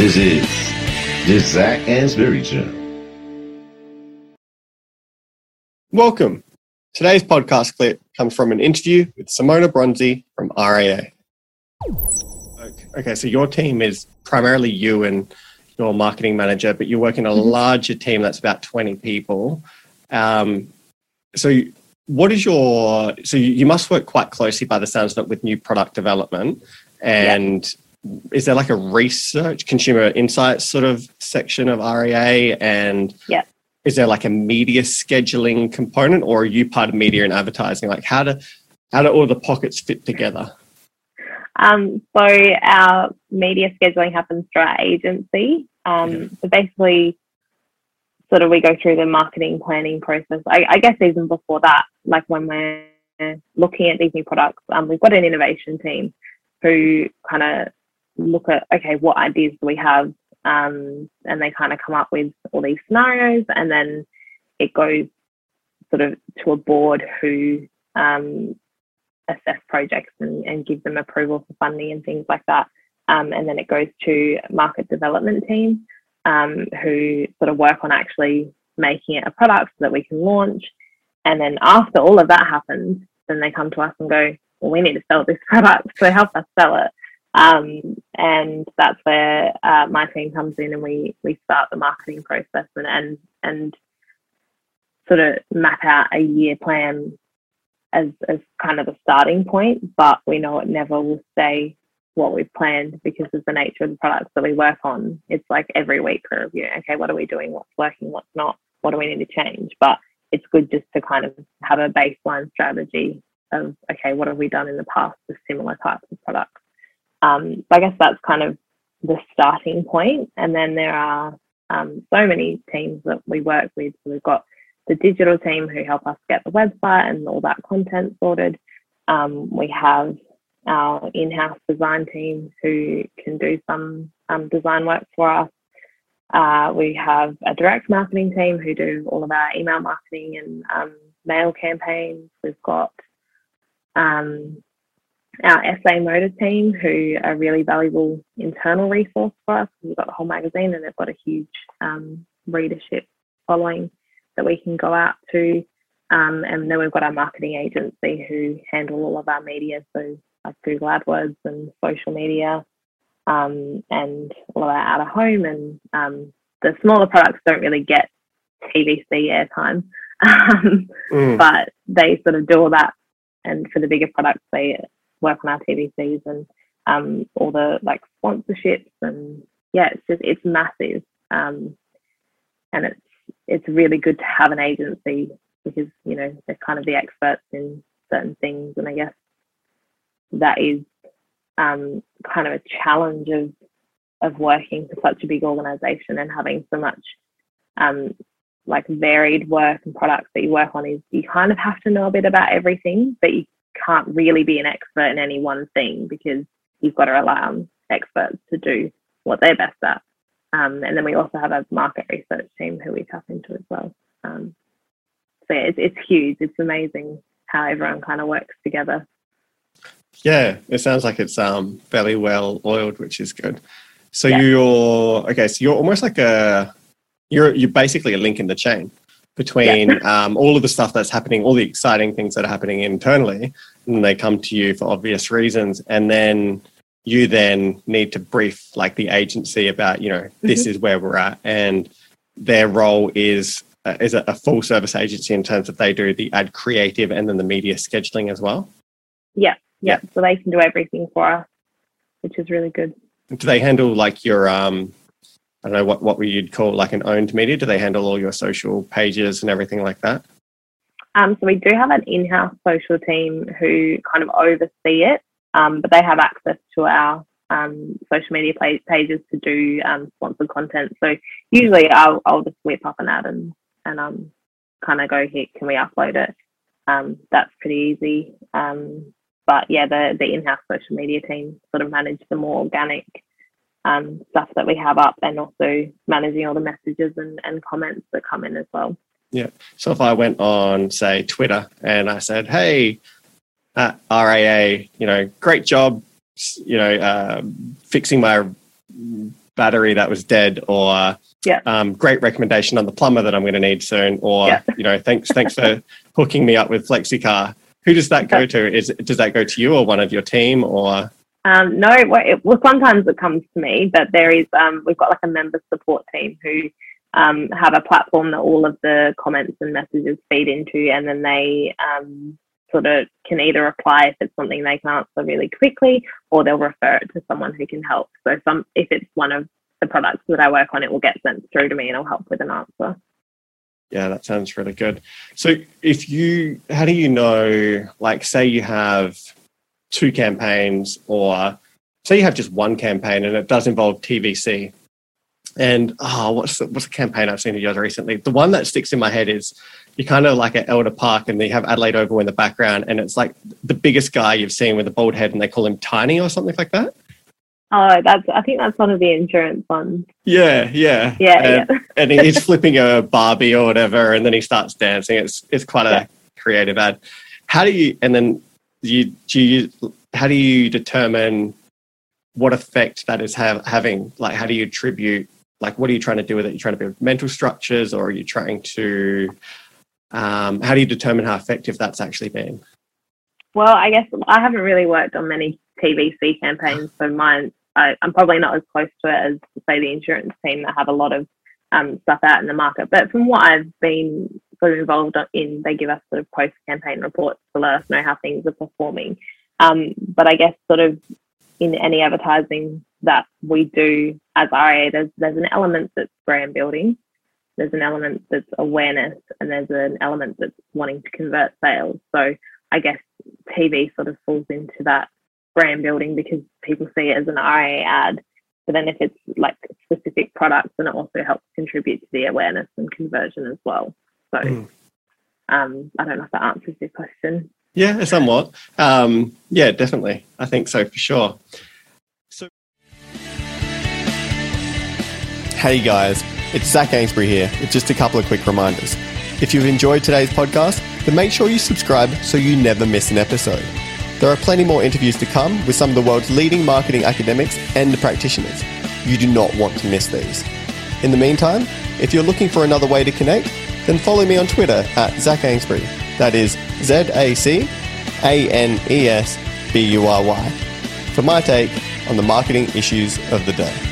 This is the Zac Anesbury Show. Welcome. Today's podcast clip comes from an interview with Simona Bronzi from RAA. Okay, so your team is primarily you and your marketing manager, but you work in a Mm-hmm. larger team that's about 20 people. Um, so, what is your, so you you must work quite closely by the sounds of it with new product development. And is there like a research, consumer insights sort of section of RAA? And Yeah. is there like a media scheduling component or are you part of media and advertising? Like how do, how do all the pockets fit together? Um, so our media scheduling happens through our agency. Um, Yeah. So basically, sort of we go through the marketing planning process. I, I guess even before that, like when we're looking at these new products, um, we've got an innovation team who kind of look at okay, what ideas do we have, um, and they kind of come up with all these scenarios, and then it goes sort of to a board who um, assess projects and, and give them approval for funding and things like that. Um, and then it goes to market development team um, who sort of work on actually making it a product so that we can launch. And then after all of that happens, then they come to us and go, well, we need to sell this product, so help us sell it. Um, and that's where uh, my team comes in and we we start the marketing process and and, and sort of map out a year plan as as kind of a starting point, but we know it never will stay what we've planned because of the nature of the products that we work on. It's like every week we review, okay, what are we doing? What's working? What's not? What do we need to change? But it's good just to kind of have a baseline strategy of, okay, what have we done in the past with similar types of products? Um, I guess that's kind of the starting point. And then there are um, so many teams that we work with. We've got the digital team who help us get the website and all that content sorted. Um, we have our in-house design team who can do some um, design work for us. Uh, we have a direct marketing team who do all of our email marketing and um, mail campaigns. We've got um, our SA Motor team who are really valuable internal resource for us. We've got the whole magazine and they've got a huge um, readership following that we can go out to. Um, and then we've got our marketing agency who handle all of our media, so like Google AdWords and social media, um, and all of our out of home. And um, the smaller products don't really get TVC airtime, um, Mm. but they sort of do all that. And for the bigger products, they work on our TVCs and um, all the like sponsorships. And yeah, it's just it's massive, um, and it's it's really good to have an agency because you know they're kind of the experts in certain things, and I guess that is um, kind of a challenge of of working for such a big organization and having so much um, like varied work and products that you work on is you kind of have to know a bit about everything, but you can't really be an expert in any one thing because you've got to rely on experts to do what they're best at. Um, and then we also have a market research team who we tap into as well. Um, so yeah, it's, it's huge. It's amazing how everyone kind of works together. Yeah, it sounds like it's um, fairly well oiled, which is good. So Yeah. you're okay. So you're almost like a you're you're basically a link in the chain between um, all of the stuff that's happening, all the exciting things that are happening internally, and they come to you for obvious reasons, and then you then need to brief like the agency about you know this is where we're at, and their role is uh, is a, a full service agency in terms of they do the ad creative and then the media scheduling as well. Yeah, yeah. So they can do everything for us, which is really good. do they handle like your um I don't know what what you'd call like an owned media? Do they handle all your social pages and everything like that? Um, so we do have an in-house social team who kind of oversee it, um, but they have access to our um, social media pages to do um, sponsored content. So usually I'll, I'll just whip up an ad and and um, kind of go here, can we upload it? Um, that's pretty easy. But yeah, the the in-house social media team sort of manage the more organic um, stuff that we have up, and also managing all the messages and, and comments that come in as well. Yeah. So if I went on, say, Twitter and I said, "Hey, uh, RAA, you know, great job, you know, uh, fixing my battery that was dead or Yeah. um, great recommendation on the plumber that I'm going to need soon or Yeah. you know thanks thanks for hooking me up with FlexiCar. Who does that go to? Is does that go to you or one of your team or Um, no, well, sometimes it comes to me, but there is, um, we've got like a member support team who um, have a platform that all of the comments and messages feed into, and then they um, sort of can either reply if it's something they can answer really quickly, or they'll refer it to someone who can help. So, some if it's one of the products that I work on, it will get sent through to me, and I'll help with an answer. Yeah, that sounds really good. So, if you, how do you know, like, say you have two campaigns, or say you have just one campaign and it does involve TVC, and oh, what's the, what's the campaign I've seen of yours recently? The one that sticks in my head is you're kind of like at Elder Park and they have Adelaide Oval in the background, and it's like the biggest guy you've seen with a bald head, and they call him Tiny or something like that. Oh, that's I think that's one of the insurance ones. Yeah, yeah, Yeah, and, yeah. and he's flipping a Barbie or whatever, and then he starts dancing. It's it's quite a Yeah. creative ad. How do you and then you do you how do you determine what effect that is have, having? Like, how do you attribute? Like, what are you trying to do with it? You're trying to build mental structures, or are you trying to? Um, how do you determine how effective that's actually been? Well, I guess I haven't really worked on many TVC campaigns, so mine I, I'm probably not as close to it as say the insurance team that have a lot of um, stuff out in the market. But from what I've been sort of involved in, they give us sort of post campaign reports to let us know how things are performing. Um, but I guess sort of in any advertising that we do as RA, there's there's an element that's brand building, there's an element that's awareness, and there's an element that's wanting to convert sales. So I guess TV sort of falls into that brand building because people see it as an RA ad. But then if it's like specific products, then it also helps contribute to the awareness and conversion as well. So Mm. um, I don't know if that answers your question. Yeah, somewhat. Um, yeah, definitely. I think so for sure. So, Hey guys, it's Zac Anesbury here with just a couple of quick reminders. If you've enjoyed today's podcast, then make sure you subscribe so you never miss an episode. There are plenty more interviews to come with some of the world's leading marketing academics and practitioners. You do not want to miss these. In the meantime, if you're looking for another way to connect, then follow me on Twitter at Zac Anesbury. That is Z A C A N E S B U R Y for my take on the marketing issues of the day.